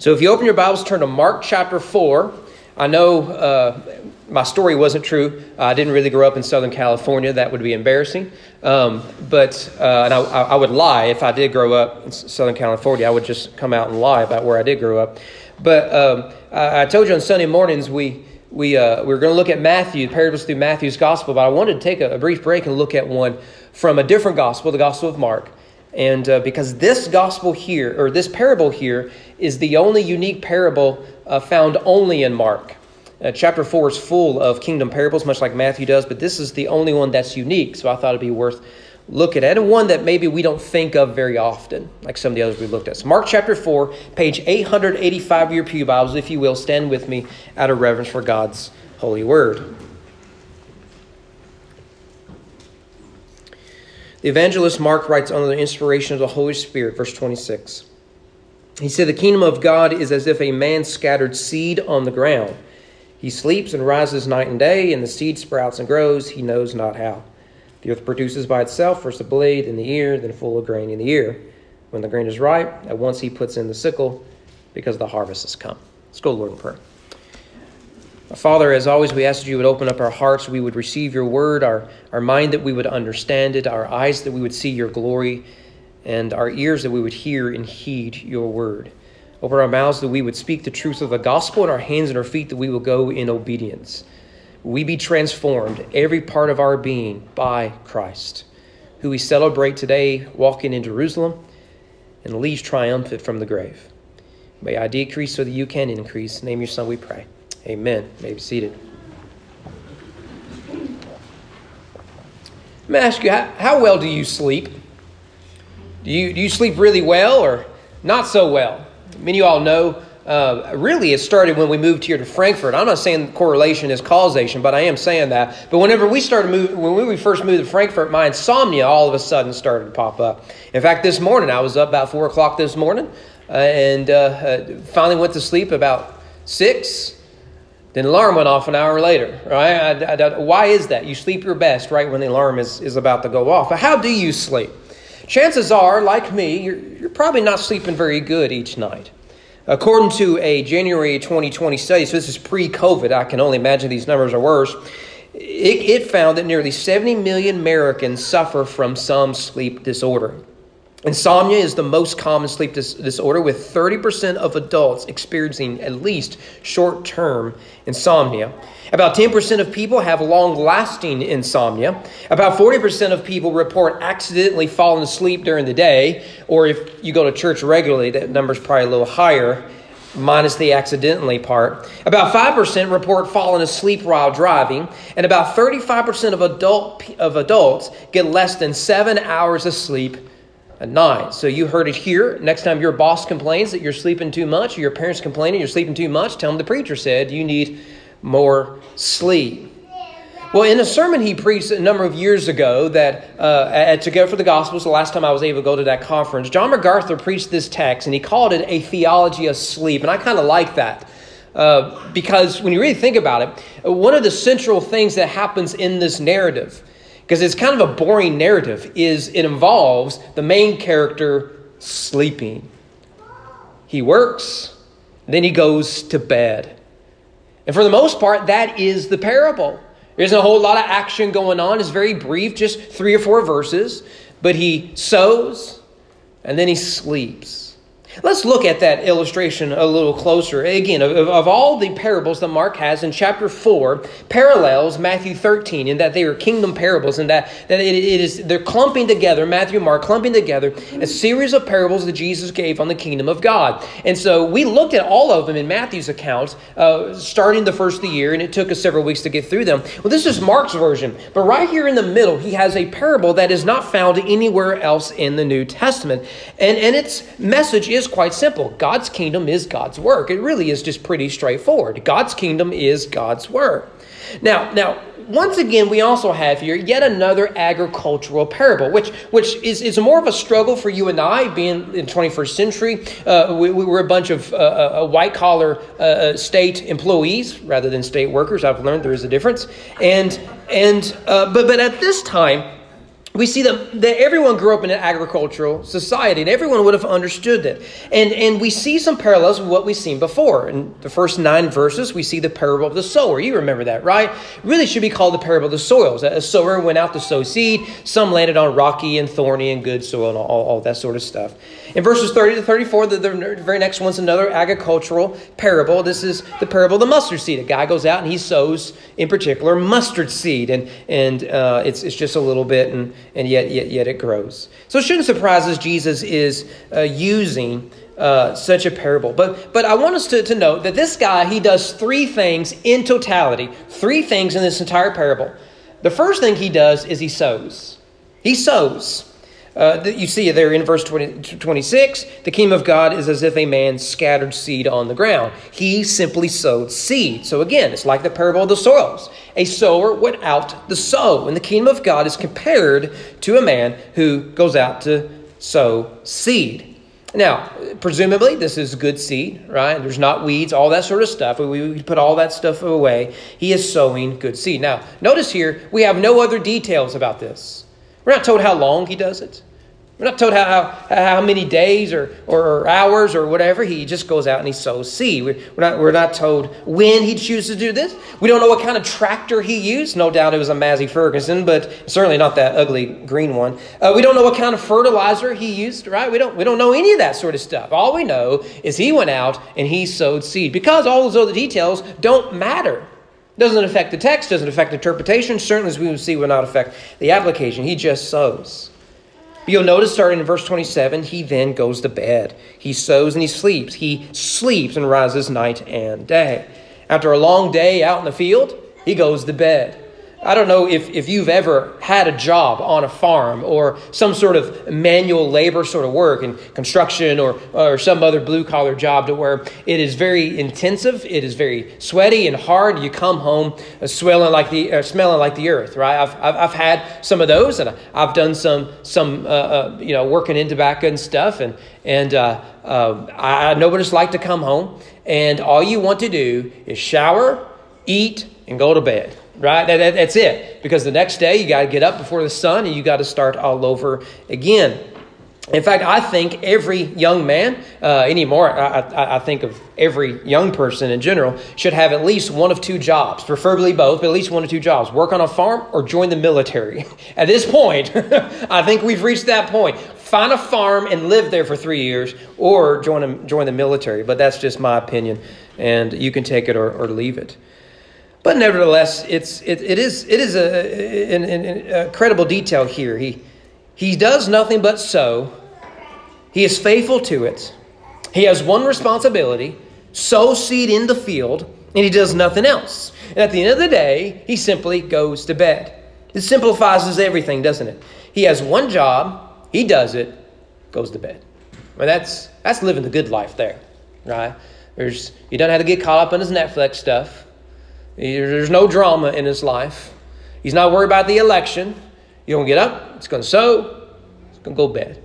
So if you open your Bibles, turn to Mark chapter 4. I know uh, my story wasn't true. I didn't really grow up in Southern California. That would be embarrassing. Um, but, uh, and I, I, would lie if I did grow up in Southern California. I would just come out and lie about where I did grow up. But um, I, I, told you on Sunday mornings we, we, uh, we were going to look at Matthew, the parables through Matthew's gospel. But I wanted to take a, a brief break and look at one from a different gospel, the Gospel of Mark. And uh, because this gospel here, or this parable here, is the only unique parable uh, found only in Mark. Uh, chapter 4 is full of kingdom parables, much like Matthew does, but this is the only one that's unique. So I thought it'd be worth looking at, and one that maybe we don't think of very often, like some of the others we looked at. So Mark chapter 4, page 885 of your Pew Bibles, if you will, stand with me out of reverence for God's holy word. The evangelist Mark writes under the inspiration of the Holy Spirit, verse 26. He said, The kingdom of God is as if a man scattered seed on the ground. He sleeps and rises night and day, and the seed sprouts and grows, he knows not how. The earth produces by itself first the blade, then the ear, then full of grain in the ear. When the grain is ripe, at once he puts in the sickle, because the harvest has come. Let's go, Lord, in prayer. Father, as always, we ask that you would open up our hearts, we would receive your word, our, our mind that we would understand it, our eyes that we would see your glory, and our ears that we would hear and heed your word. Open our mouths that we would speak the truth of the gospel, and our hands and our feet that we will go in obedience. We be transformed, every part of our being, by Christ, who we celebrate today walking in Jerusalem and leaves triumphant from the grave. May I decrease so that you can increase. Name your son, we pray. Amen. You may be seated. Let me ask you, how, how well do you sleep? Do you, do you sleep really well or not so well? Many of you all know, uh, really, it started when we moved here to Frankfort. I'm not saying correlation is causation, but I am saying that. But whenever we started move, when we first moved to Frankfort, my insomnia all of a sudden started to pop up. In fact, this morning I was up about four o'clock this morning, uh, and uh, uh finally went to sleep about six then alarm went off an hour later, right? I, I, why is that? You sleep your best right when the alarm is, is about to go off. How do you sleep? Chances are, like me, you're, you're probably not sleeping very good each night. According to a January 2020 study, so this is pre COVID, I can only imagine these numbers are worse. It, it found that nearly 70 million Americans suffer from some sleep disorder. Insomnia is the most common sleep dis- disorder, with 30% of adults experiencing at least short term insomnia. About 10% of people have long lasting insomnia. About 40% of people report accidentally falling asleep during the day, or if you go to church regularly, that number is probably a little higher, minus the accidentally part. About 5% report falling asleep while driving, and about 35% of, adult, of adults get less than seven hours of sleep at night. So you heard it here. Next time your boss complains that you're sleeping too much, or your parents complaining you're sleeping too much, tell them the preacher said you need more sleep. Well, in a sermon he preached a number of years ago that uh, at Together for the Gospels, the last time I was able to go to that conference, John MacArthur preached this text and he called it a theology of sleep. And I kind of like that. Uh, because when you really think about it, one of the central things that happens in this narrative because it's kind of a boring narrative is it involves the main character sleeping. He works then he goes to bed. And for the most part that is the parable. There isn't a whole lot of action going on. It's very brief just three or four verses. But he sows and then he sleeps Let's look at that illustration a little closer. Again, of, of, all the parables that Mark has in chapter 4, parallels Matthew 13 in that they are kingdom parables and that, that it, it is they're clumping together, Matthew and Mark clumping together a series of parables that Jesus gave on the kingdom of God. And so we looked at all of them in Matthew's account, uh, starting the first of the year, and it took us several weeks to get through them. Well, this is Mark's version, but right here in the middle, he has a parable that is not found anywhere else in the New Testament. And, and its message is is quite simple God's kingdom is God's work. It really is just pretty straightforward. God's kingdom is God's work. Now, now, once again, we also have here yet another agricultural parable, which, which is, is more of a struggle for you and I, being in 21st century. Uh, we, we, were a bunch of uh, uh, white collar uh, uh, state employees rather than state workers. I've learned there is a difference. And, and, uh, but, but at this time, we see that, that everyone grew up in an agricultural society and everyone would have understood that. And, and we see some parallels with what we've seen before. In the first nine verses, we see the parable of the sower. You remember that, right? Really should be called the parable of the soils. A sower went out to sow seed. Some landed on rocky and thorny and good soil and all, all that sort of stuff. In verses 30 to 34, the, the very next one's another agricultural parable. This is the parable of the mustard seed. A guy goes out and he sows, in particular, mustard seed. And, and uh, it's, it's just a little bit. And and yet, yet, yet it grows. So it shouldn't surprise us Jesus is uh, using uh, such a parable. But, but I want us to, to note that this guy, he does three things in totality, three things in this entire parable. The first thing he does is he sows. He sows. Uh, you see there in verse 20, 26. The kingdom of God is as if a man scattered seed on the ground. He simply sowed seed. So again, it's like the parable of the soils. A sower went out to sow, and the kingdom of God is compared to a man who goes out to sow seed. Now, presumably, this is good seed, right? There's not weeds, all that sort of stuff. We, we put all that stuff away. He is sowing good seed. Now, notice here, we have no other details about this. We're not told how long he does it. We're not told how, how, how many days or, or hours or whatever. He just goes out and he sows seed. We're not, we're not told when he chooses to do this. We don't know what kind of tractor he used. No doubt it was a Massey Ferguson, but certainly not that ugly green one. Uh, we don't know what kind of fertilizer he used, right? We don't, we don't know any of that sort of stuff. All we know is he went out and he sowed seed because all those other details don't matter. Doesn't affect the text, doesn't affect interpretation. Certainly, as we will see, will not affect the application. He just sows. But you'll notice, starting in verse 27, he then goes to bed. He sows and he sleeps. He sleeps and rises night and day. After a long day out in the field, he goes to bed. I don't know if, if you've ever had a job on a farm or some sort of manual labor sort of work in construction or, or some other blue collar job to where it is very intensive, it is very sweaty and hard. You come home uh, swelling like the, uh, smelling like the earth, right? I've, I've, I've, had some of those and I've done some, some uh, uh, you know, working in tobacco and stuff. And, and uh, uh, I know what it's like to come home and all you want to do is shower, eat, and go to bed right? That, that, that's it. Because the next day you got to get up before the sun and you got to start all over again. In fact, I think every young man uh, anymore, I, I, I, think of every young person in general, should have at least one of two jobs, preferably both, but at least one or two jobs work on a farm or join the military. At this point, I think we've reached that point. Find a farm and live there for three years or join, a, join the military. But that's just my opinion, and you can take it or, or leave it. But nevertheless, it's, it, it is, it is a, an, an, a credible detail here. He, he does nothing but sow, he is faithful to it. He has one responsibility sow seed in the field, and he does nothing else. And at the end of the day, he simply goes to bed. It simplifies everything, doesn't it? He has one job, he does it, goes to bed. Well, that's, that's living the good life there, right? There's, you don't have to get caught up in his Netflix stuff. There's no drama in his life. He's not worried about the election. He's going to get up, he's going to sow, he's going to go to bed.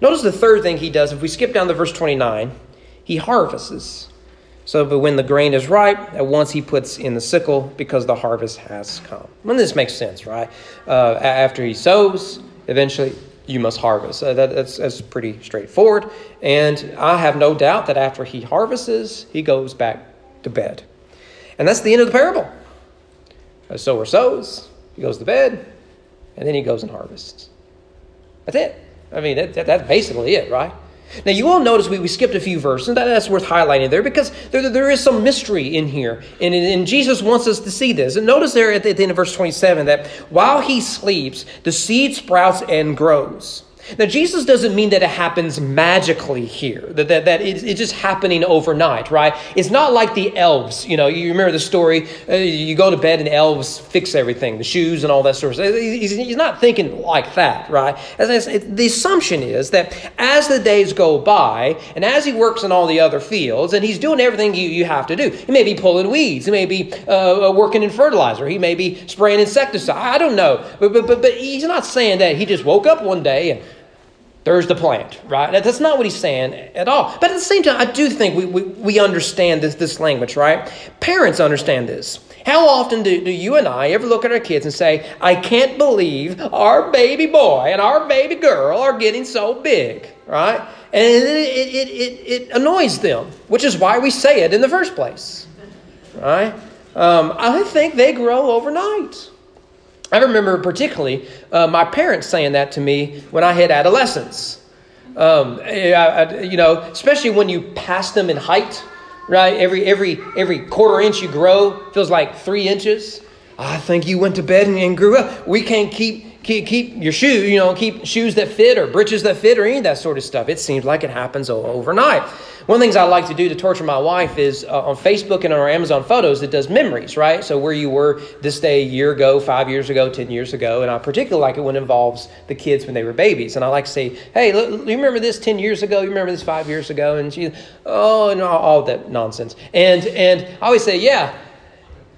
Notice the third thing he does. If we skip down to verse 29, he harvests. So, but when the grain is ripe, at once he puts in the sickle because the harvest has come. And this makes sense, right? Uh, after he sows, eventually you must harvest. Uh, that, that's, that's pretty straightforward. And I have no doubt that after he harvests, he goes back to bed. And that's the end of the parable. A sower sows, he goes to bed, and then he goes and harvests. That's it. I mean, that, that, that's basically it, right? Now, you will notice we, we skipped a few verses, and that, that's worth highlighting there because there, there is some mystery in here. And, and Jesus wants us to see this. And notice there at the, at the end of verse 27 that while he sleeps, the seed sprouts and grows. Now, Jesus doesn't mean that it happens magically here, that, that, that it's, it's, just happening overnight, right? It's not like the elves. You know, you remember the story, uh, you go to bed and elves fix everything, the shoes and all that sort of stuff. He's, he's not thinking like that, right? As, it, the assumption is that as the days go by, and as he works in all the other fields, and he's doing everything you, you have to do, he may be pulling weeds, he may be uh, uh working in fertilizer, he may be spraying insecticide. I don't know. But, but, but, but he's not saying that he just woke up one day and there's the plant, right? That's not what he's saying at all. But at the same time, I do think we, we, we understand this, this language, right? Parents understand this. How often do, do you and I ever look at our kids and say, I can't believe our baby boy and our baby girl are getting so big, right? And it, it, it, it, annoys them, which is why we say it in the first place, right? Um, I think they grow overnight. I remember particularly uh, my parents saying that to me when I hit adolescence. Um, I, I, you know, especially when you pass them in height, right? Every every every quarter inch you grow feels like three inches. I think you went to bed and, and grew up. We can't keep keep keep your shoe, you know, keep shoes that fit or breeches that fit or any of that sort of stuff. It seems like it happens overnight. One of the things I like to do to torture my wife is uh, on Facebook and on our Amazon photos, it does memories, right? So where you were this day a year ago, five years ago, 10 years ago. And I particularly like it when it involves the kids when they were babies. And I like to say, hey, look, you remember this 10 years ago? You remember this five years ago? And she, oh, and all, all that nonsense. And, and I always say, yeah,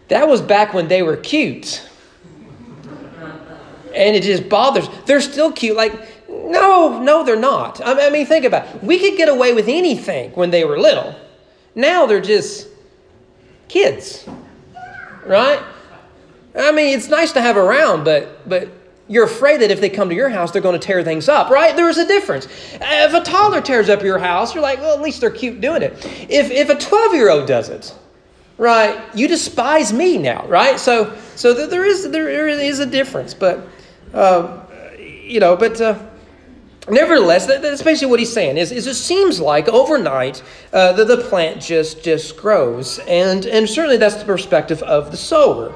that was back when they were cute. And it just bothers. They're still cute. Like, no, no, they're not. I mean, think about it. We could get away with anything when they were little. Now they're just kids, right? I mean, it's nice to have around, but but you're afraid that if they come to your house, they're going to tear things up, right? There is a difference. If a toddler tears up your house, you're like, well, at least they're cute doing it. If if a 12 year old does it, right, you despise me now, right? So so there is there is a difference, but uh, you know, but. Uh, Nevertheless, that's basically what he's saying. Is, is it seems like overnight uh, the, the plant just just grows, and and certainly that's the perspective of the sower.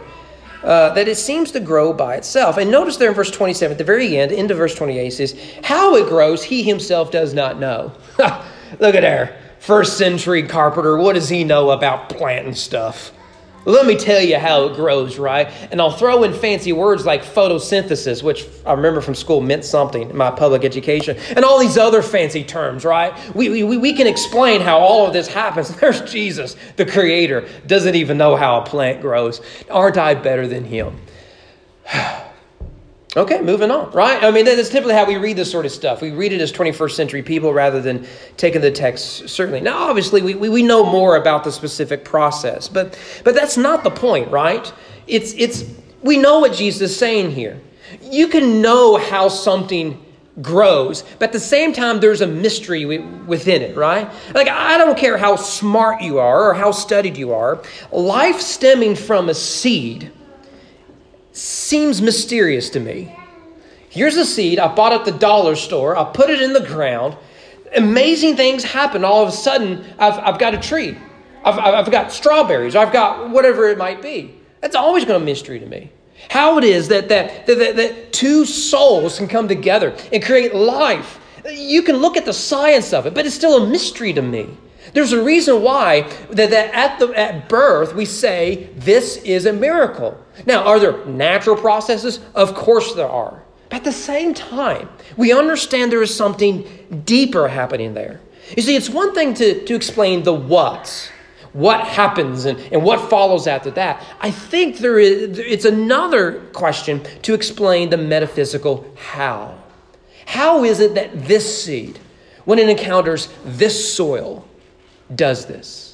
Uh, that it seems to grow by itself. And notice there in verse 27, at the very end, into verse 28, says, How it grows, he himself does not know. Look at there. First century carpenter, what does he know about planting stuff? Let me tell you how it grows, right? And I'll throw in fancy words like photosynthesis, which I remember from school meant something in my public education, and all these other fancy terms, right? We, we, we can explain how all of this happens. There's Jesus, the creator, doesn't even know how a plant grows. Aren't I better than him? Okay, moving on, right? I mean, that's typically how we read this sort of stuff. We read it as 21st century people rather than taking the text, certainly. Now, obviously, we, we know more about the specific process, but, but that's not the point, right? It's, it's, we know what Jesus is saying here. You can know how something grows, but at the same time, there's a mystery within it, right? Like, I don't care how smart you are or how studied you are, life stemming from a seed seems mysterious to me. Here's a seed I bought at the dollar store, I put it in the ground. Amazing things happen. All of a sudden, I've, I've got a tree. I've, I've got strawberries. I've got whatever it might be. That's always going to mystery to me. How it is that, that, that, that two souls can come together and create life. You can look at the science of it, but it's still a mystery to me. There's a reason why that, that at, the, at birth we say this is a miracle. Now, are there natural processes? Of course there are. But at the same time, we understand there is something deeper happening there. You see, it's one thing to, to explain the what, what happens and, and what follows after that. I think there is, it's another question to explain the metaphysical how. How is it that this seed, when it encounters this soil, does this?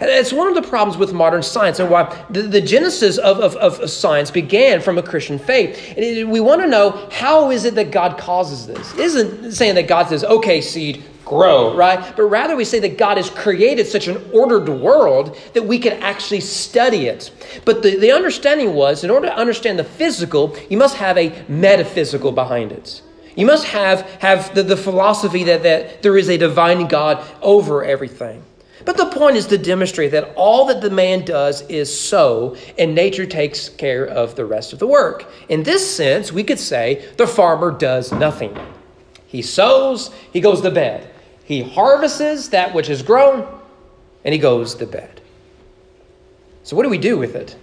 It's one of the problems with modern science and why the, the genesis of, of, of, science began from a Christian faith. we want to know how is it that God causes this? It isn't saying that God says, okay, seed, grow, right? But rather we say that God has created such an ordered world that we can actually study it. But the, the understanding was in order to understand the physical, you must have a metaphysical behind it. You must have, have the, the philosophy that, that there is a divine God over everything. But the point is to demonstrate that all that the man does is sow, and nature takes care of the rest of the work. In this sense, we could say the farmer does nothing. He sows, he goes to bed. He harvests that which is grown, and he goes to bed. So, what do we do with it?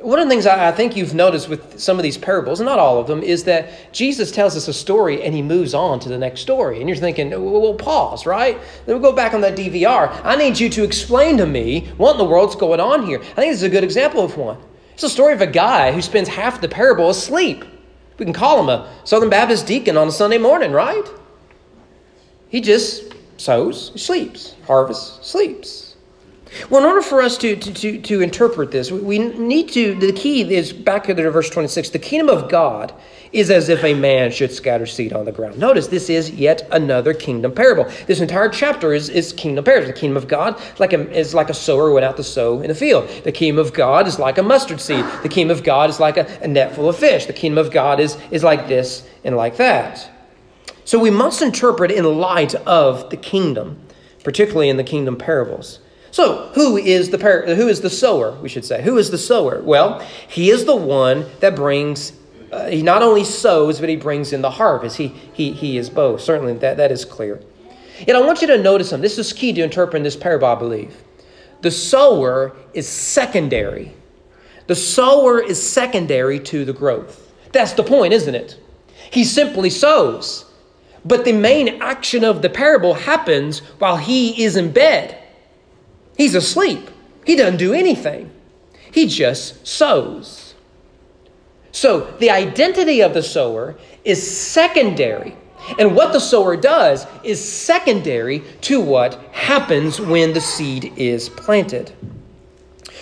One of the things I think you've noticed with some of these parables, not all of them, is that Jesus tells us a story and he moves on to the next story. And you're thinking, well, pause, right? Then we'll go back on that DVR. I need you to explain to me what in the world's going on here. I think this is a good example of one. It's a story of a guy who spends half the parable asleep. We can call him a Southern Baptist deacon on a Sunday morning, right? He just sows, sleeps, harvests, sleeps. Well, in order for us to, to, to, to interpret this, we need to, the key is back to verse 26. The kingdom of God is as if a man should scatter seed on the ground. Notice this is yet another kingdom parable. This entire chapter is, is kingdom parables. The kingdom of God like a, is like a sower went out to sow in the field. The kingdom of God is like a mustard seed. The kingdom of God is like a, a net full of fish. The kingdom of God is, is like this and like that. So we must interpret in light of the kingdom, particularly in the kingdom parables. So, who is the par- who is the sower? We should say, who is the sower? Well, he is the one that brings. Uh, he not only sows, but he brings in the harvest. He he he is both. Certainly, that that is clear. Yet, I want you to notice something. This is key to interpreting this parable, I believe. The sower is secondary. The sower is secondary to the growth. That's the point, isn't it? He simply sows. But the main action of the parable happens while he is in bed. He's asleep. He doesn't do anything. He just sows. So the identity of the sower is secondary. And what the sower does is secondary to what happens when the seed is planted.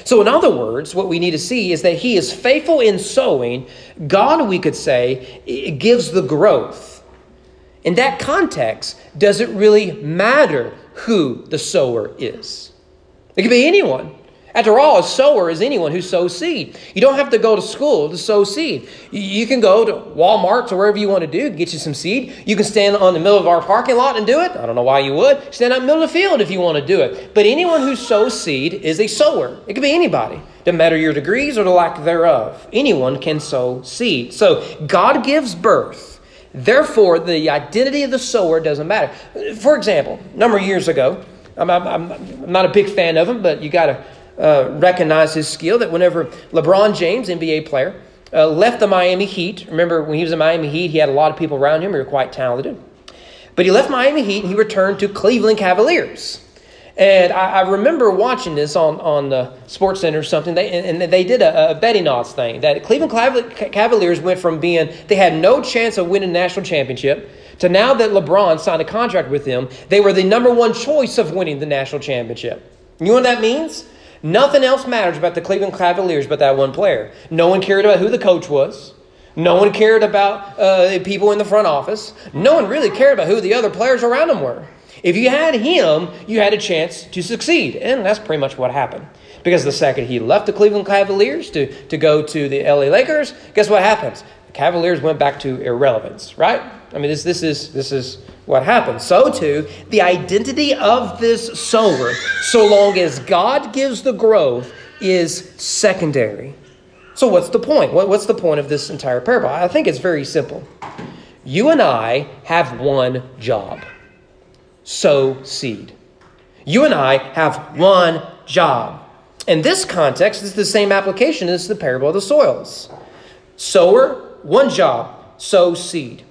So, in other words, what we need to see is that he is faithful in sowing. God, we could say, gives the growth. In that context, does it really matter who the sower is? It could be anyone. After all, a sower is anyone who sows seed. You don't have to go to school to sow seed. You can go to Walmart or wherever you want to do, get you some seed. You can stand on the middle of our parking lot and do it. I don't know why you would. Stand out in the middle of the field if you want to do it. But anyone who sows seed is a sower. It could be anybody. Doesn't matter your degrees or the lack thereof. Anyone can sow seed. So God gives birth. Therefore, the identity of the sower doesn't matter. For example, a number of years ago, I'm, I'm, I'm not a big fan of him, but you got to uh, recognize his skill. That whenever LeBron James, NBA player, uh, left the Miami Heat, remember when he was in Miami Heat, he had a lot of people around him who were quite talented. But he left Miami Heat and he returned to Cleveland Cavaliers. And I, I remember watching this on, on the Sports Center or something, they, and, and they did a, a betting odds thing. That Cleveland Cavaliers went from being, they had no chance of winning a national championship to now that LeBron signed a contract with them, they were the number one choice of winning the national championship. You know what that means? Nothing else matters about the Cleveland Cavaliers but that one player. No one cared about who the coach was. No one cared about uh, people in the front office. No one really cared about who the other players around him were. If you had him, you had a chance to succeed. And that's pretty much what happened. Because the second he left the Cleveland Cavaliers to, to go to the LA Lakers, guess what happens? The Cavaliers went back to irrelevance, right? I mean, this, this, is, this is what happens. So, too, the identity of this sower, so long as God gives the growth, is secondary. So, what's the point? What, what's the point of this entire parable? I think it's very simple. You and I have one job sow seed. You and I have one job. In this context, it's the same application as the parable of the soils. Sower, one job, sow seed.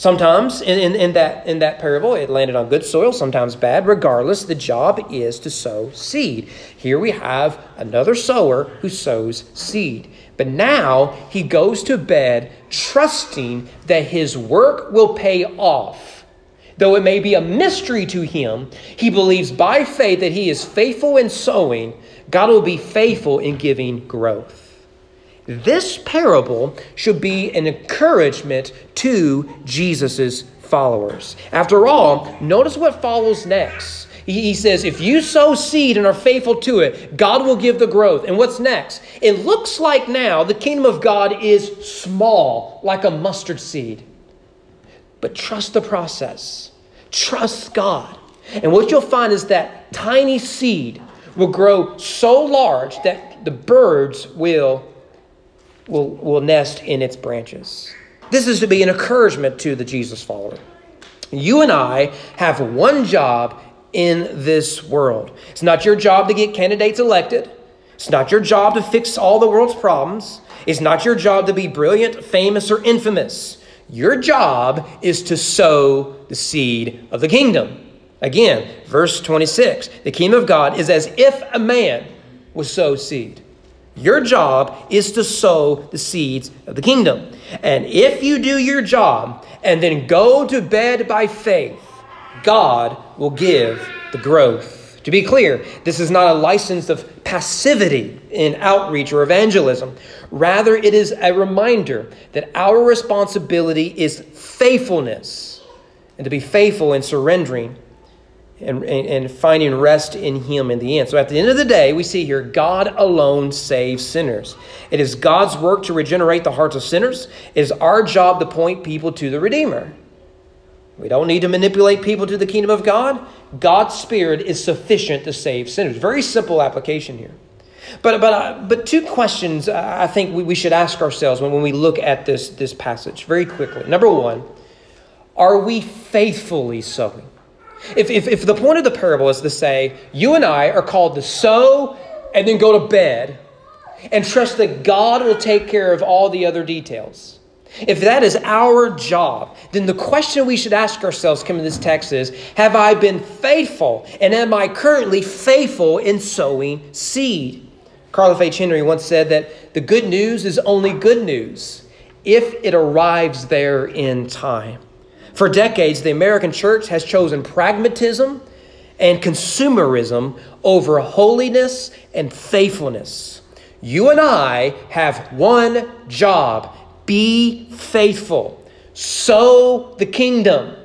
Sometimes in, in, in, that, in that parable, it landed on good soil, sometimes bad. Regardless, the job is to sow seed. Here we have another sower who sows seed. But now he goes to bed trusting that his work will pay off. Though it may be a mystery to him, he believes by faith that he is faithful in sowing, God will be faithful in giving growth. This parable should be an encouragement to Jesus' followers. After all, notice what follows next. He says, If you sow seed and are faithful to it, God will give the growth. And what's next? It looks like now the kingdom of God is small, like a mustard seed. But trust the process, trust God. And what you'll find is that tiny seed will grow so large that the birds will will, will nest in its branches. This is to be an encouragement to the Jesus follower. You and I have one job in this world. It's not your job to get candidates elected. It's not your job to fix all the world's problems. It's not your job to be brilliant, famous, or infamous. Your job is to sow the seed of the kingdom. Again, verse 26 the kingdom of God is as if a man would sow seed. Your job is to sow the seeds of the kingdom. And if you do your job and then go to bed by faith, God will give the growth. To be clear, this is not a license of passivity in outreach or evangelism. Rather, it is a reminder that our responsibility is faithfulness, and to be faithful in surrendering and, and, finding rest in Him in the end. So at the end of the day, we see here God alone saves sinners. It is God's work to regenerate the hearts of sinners. It is our job to point people to the Redeemer. We don't need to manipulate people to the kingdom of God. God's Spirit is sufficient to save sinners. Very simple application here. But, but, uh, but two questions uh, I think we, we should ask ourselves when, when we look at this, this passage very quickly. Number one, are we faithfully sowing? If, if, if the point of the parable is to say, you and I are called to sow and then go to bed and trust that God will take care of all the other details. If that is our job, then the question we should ask ourselves coming to this text is Have I been faithful? And am I currently faithful in sowing seed? Carl F. H. Henry once said that the good news is only good news if it arrives there in time. For decades, the American church has chosen pragmatism and consumerism over holiness and faithfulness. You and I have one job be faithful, sow the kingdom,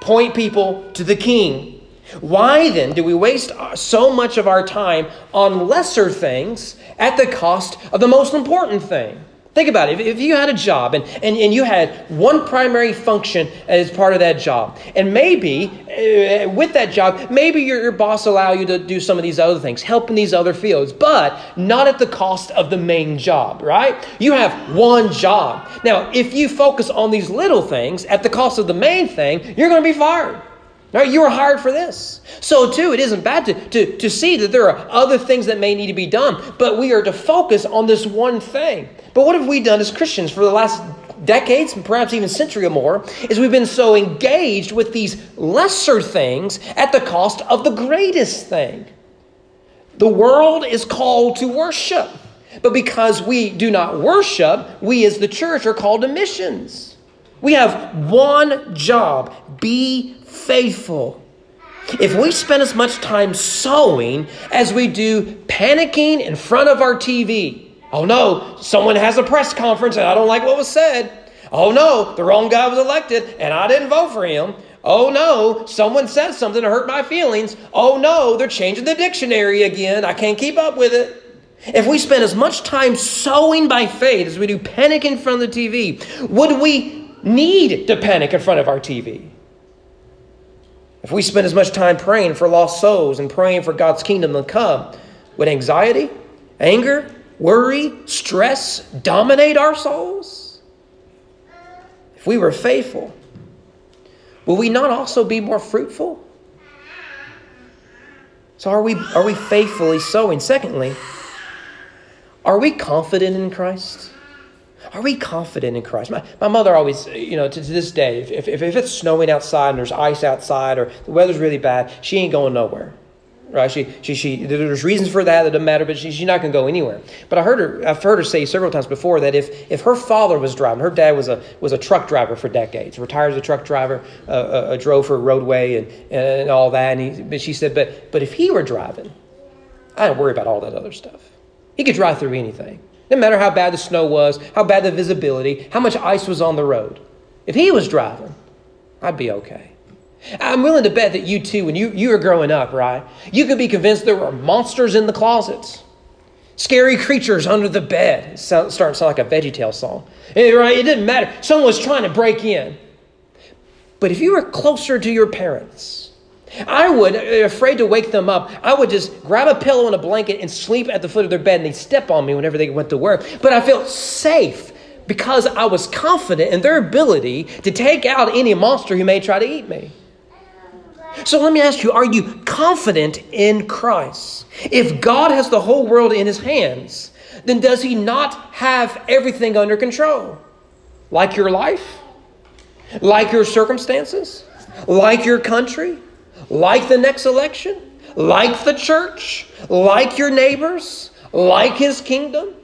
point people to the king. Why then do we waste so much of our time on lesser things at the cost of the most important thing? Think about it. If, you had a job and, and, and you had one primary function as part of that job, and maybe uh, with that job, maybe your, your boss allow you to do some of these other things, help in these other fields, but not at the cost of the main job, right? You have one job. Now, if you focus on these little things at the cost of the main thing, you're going to be fired. Right? You were hired for this. So, too, it isn't bad to, to, to see that there are other things that may need to be done, but we are to focus on this one thing. But what have we done as Christians for the last decades, perhaps even century or more, is we've been so engaged with these lesser things at the cost of the greatest thing. The world is called to worship, but because we do not worship, we as the church are called to missions. We have one job be faithful. If we spend as much time sowing as we do panicking in front of our TV, oh no, someone has a press conference and I don't like what was said. Oh no, the wrong guy was elected and I didn't vote for him. Oh no, someone said something to hurt my feelings. Oh no, they're changing the dictionary again. I can't keep up with it. If we spend as much time sowing by faith as we do panic in front of the TV, would we need to panic in front of our TV? If we spend as much time praying for lost souls and praying for God's kingdom to come, would anxiety, anger, worry, stress dominate our souls? If we were faithful, will we not also be more fruitful? So are we are we faithfully sowing? Secondly, are we confident in Christ? Are we confident in Christ? My, my mother always, you know, to, to this day, if, if, if it's snowing outside and there's ice outside or the weather's really bad, she ain't going nowhere. Right? She, she, she, there's reasons for that that doesn't matter, but she, she's not going to go anywhere. But I heard her, I've heard her say several times before that if, if her father was driving, her dad was a, was a truck driver for decades, retired as a truck driver, uh, uh, uh drove for a roadway and, and all that. And he, but she said, but, but if he were driving, I don't worry about all that other stuff. He could drive through anything. No matter how bad the snow was, how bad the visibility, how much ice was on the road. If he was driving, I'd be okay. I'm willing to bet that you too, when you, you were growing up, right, you could be convinced there were monsters in the closets, scary creatures under the bed. It's starting to sound like a VeggieTale song. Eh, right? It didn't matter. Someone was trying to break in. But if you were closer to your parents, I would, uh, afraid to wake them up, I would just grab a pillow and a blanket and sleep at the foot of their bed and they'd step on me whenever they went to work. But I felt safe because I was confident in their ability to take out any monster who may try to eat me. So let me ask you are you confident in Christ? If God has the whole world in his hands, then does he not have everything under control? Like your life? Like your circumstances? Like your country? Like the next election, like the church, like your neighbors, like his kingdom.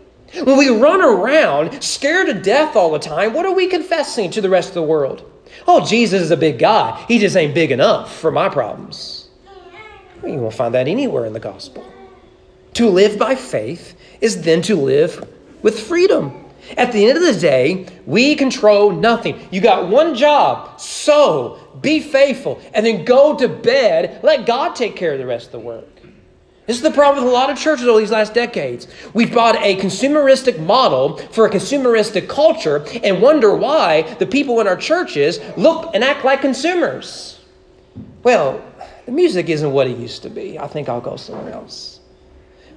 When we run around scared to death all the time, what are we confessing to the rest of the world? Oh, Jesus is a big guy. He just ain't big enough for my problems. You won't find that anywhere in the gospel. To live by faith is then to live with freedom. At the end of the day, we control nothing. You got one job sow, be faithful, and then go to bed. Let God take care of the rest of the work. This is the problem with a lot of churches over these last decades. We've bought a consumeristic model for a consumeristic culture and wonder why the people in our churches look and act like consumers. Well, the music isn't what it used to be. I think I'll go somewhere else.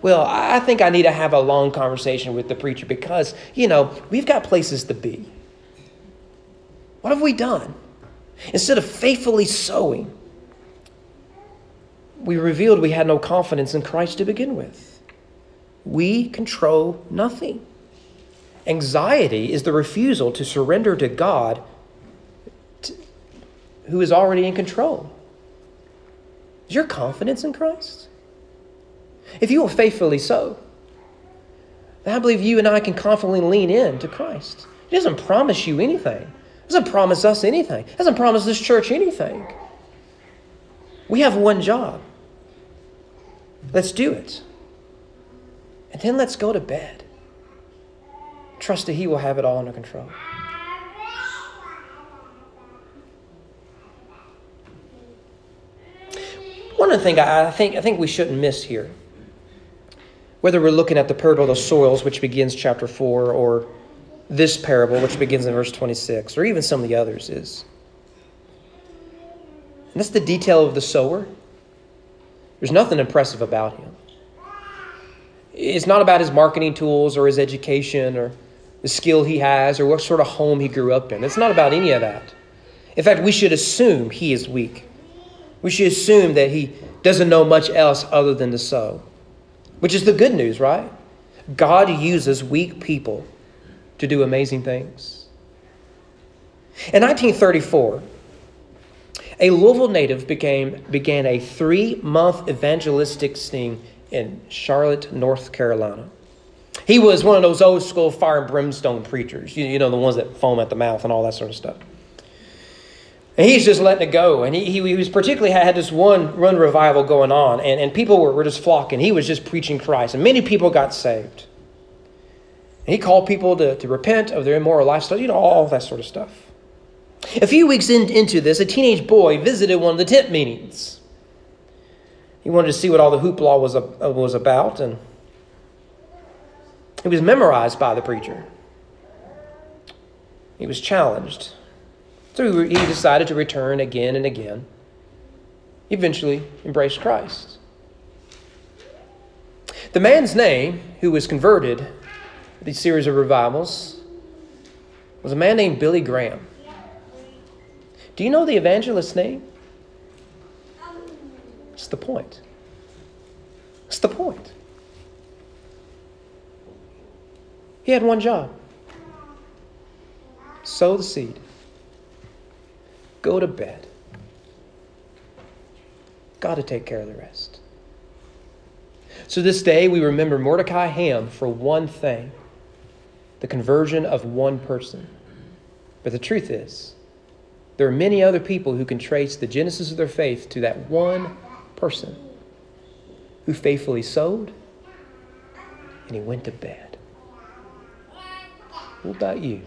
Well, I think I need to have a long conversation with the preacher because, you know, we've got places to be. What have we done? Instead of faithfully sowing, we revealed we had no confidence in Christ to begin with. We control nothing. Anxiety is the refusal to surrender to God to, who is already in control. Is your confidence in Christ? If you will faithfully sow, then I believe you and I can confidently lean in to Christ. He doesn't promise you anything. He doesn't promise us anything. He doesn't promise this church anything. We have one job Let's do it. And then let's go to bed. Trust that He will have it all under control. One other thing I think, I think we shouldn't miss here, whether we're looking at the parable of the soils, which begins chapter 4, or this parable, which begins in verse 26, or even some of the others, is and that's the detail of the sower. There's nothing impressive about him. It's not about his marketing tools or his education or the skill he has or what sort of home he grew up in. It's not about any of that. In fact, we should assume he is weak. We should assume that he doesn't know much else other than to sow, which is the good news, right? God uses weak people to do amazing things. In 1934, a Louisville native became, began a three month evangelistic sting in Charlotte, North Carolina. He was one of those old school fire and brimstone preachers, you, you know, the ones that foam at the mouth and all that sort of stuff. And he's just letting it go. And he, he, he was particularly had this one run revival going on, and, and people were, were just flocking. He was just preaching Christ, and many people got saved. And he called people to, to repent of their immoral lifestyle, you know, all that sort of stuff. A few weeks in, into this, a teenage boy visited one of the tent meetings. He wanted to see what all the hoopla was, uh, was about, and he was memorized by the preacher. He was challenged. So he decided to return again and again. Eventually embraced Christ. The man's name, who was converted these series of revivals, was a man named Billy Graham. Do you know the evangelist's name? It's the point. It's the point. He had one job sow the seed, go to bed. God to take care of the rest. So this day we remember Mordecai Ham for one thing the conversion of one person. But the truth is, there are many other people who can trace the genesis of their faith to that one person who faithfully sowed and he went to bed. What about you?